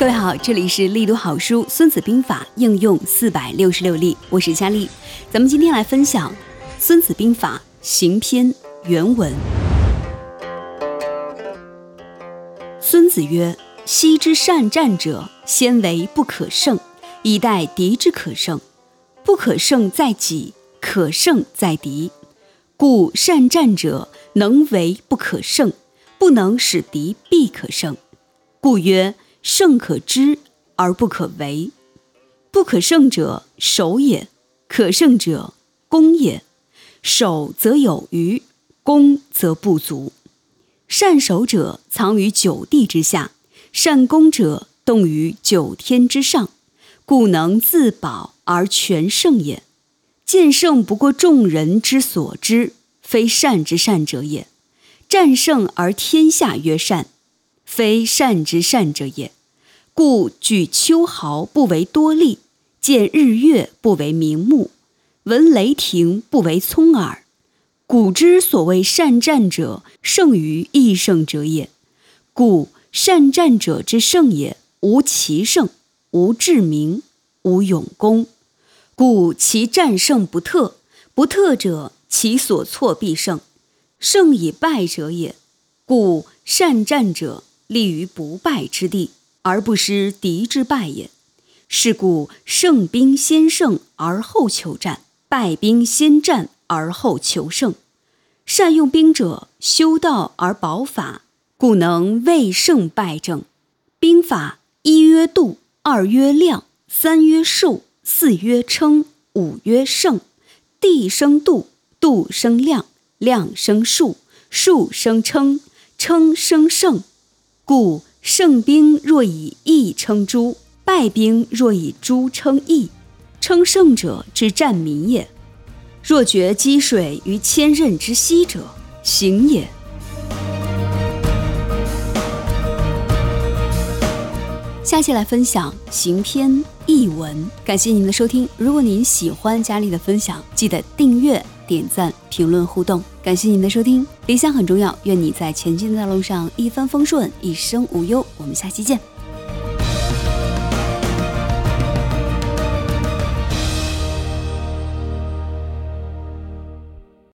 各位好，这里是力读好书《孙子兵法》应用四百六十六例，我是佳丽。咱们今天来分享《孙子兵法·行篇》原文。孙子曰：“昔之善战者，先为不可胜，以待敌之可胜。不可胜在己，可胜在敌。故善战者，能为不可胜，不能使敌必可胜。故曰。”胜可知而不可为，不可胜者守也，可胜者攻也。守则有余，攻则不足。善守者藏于九地之下，善攻者动于九天之上，故能自保而全胜也。见胜不过众人之所知，非善之善者也；战胜而天下曰善。非善之善者也，故举秋毫不为多利，见日月不为明目，闻雷霆不为聪耳。古之所谓善战者，胜于易胜者也。故善战者之胜也，无奇胜，无智明，无勇功。故其战胜不特，不特者，其所错必胜，胜以败者也。故善战者。立于不败之地，而不失敌之败也。是故胜兵先胜而后求战，败兵先战而后求胜。善用兵者，修道而保法，故能未胜败政。兵法一曰度，二曰量，三曰数，四曰称，五曰胜。地生度，度生量，量生数，数生称，称生胜。故胜兵若以义称诸，败兵若以诸称义。称胜者之战民也。若决积水于千仞之溪者，行也。下期来分享行篇译文。感谢您的收听。如果您喜欢佳丽的分享，记得订阅。点赞、评论、互动，感谢您的收听。理想很重要，愿你在前进的道路上一帆风顺，一生无忧。我们下期见。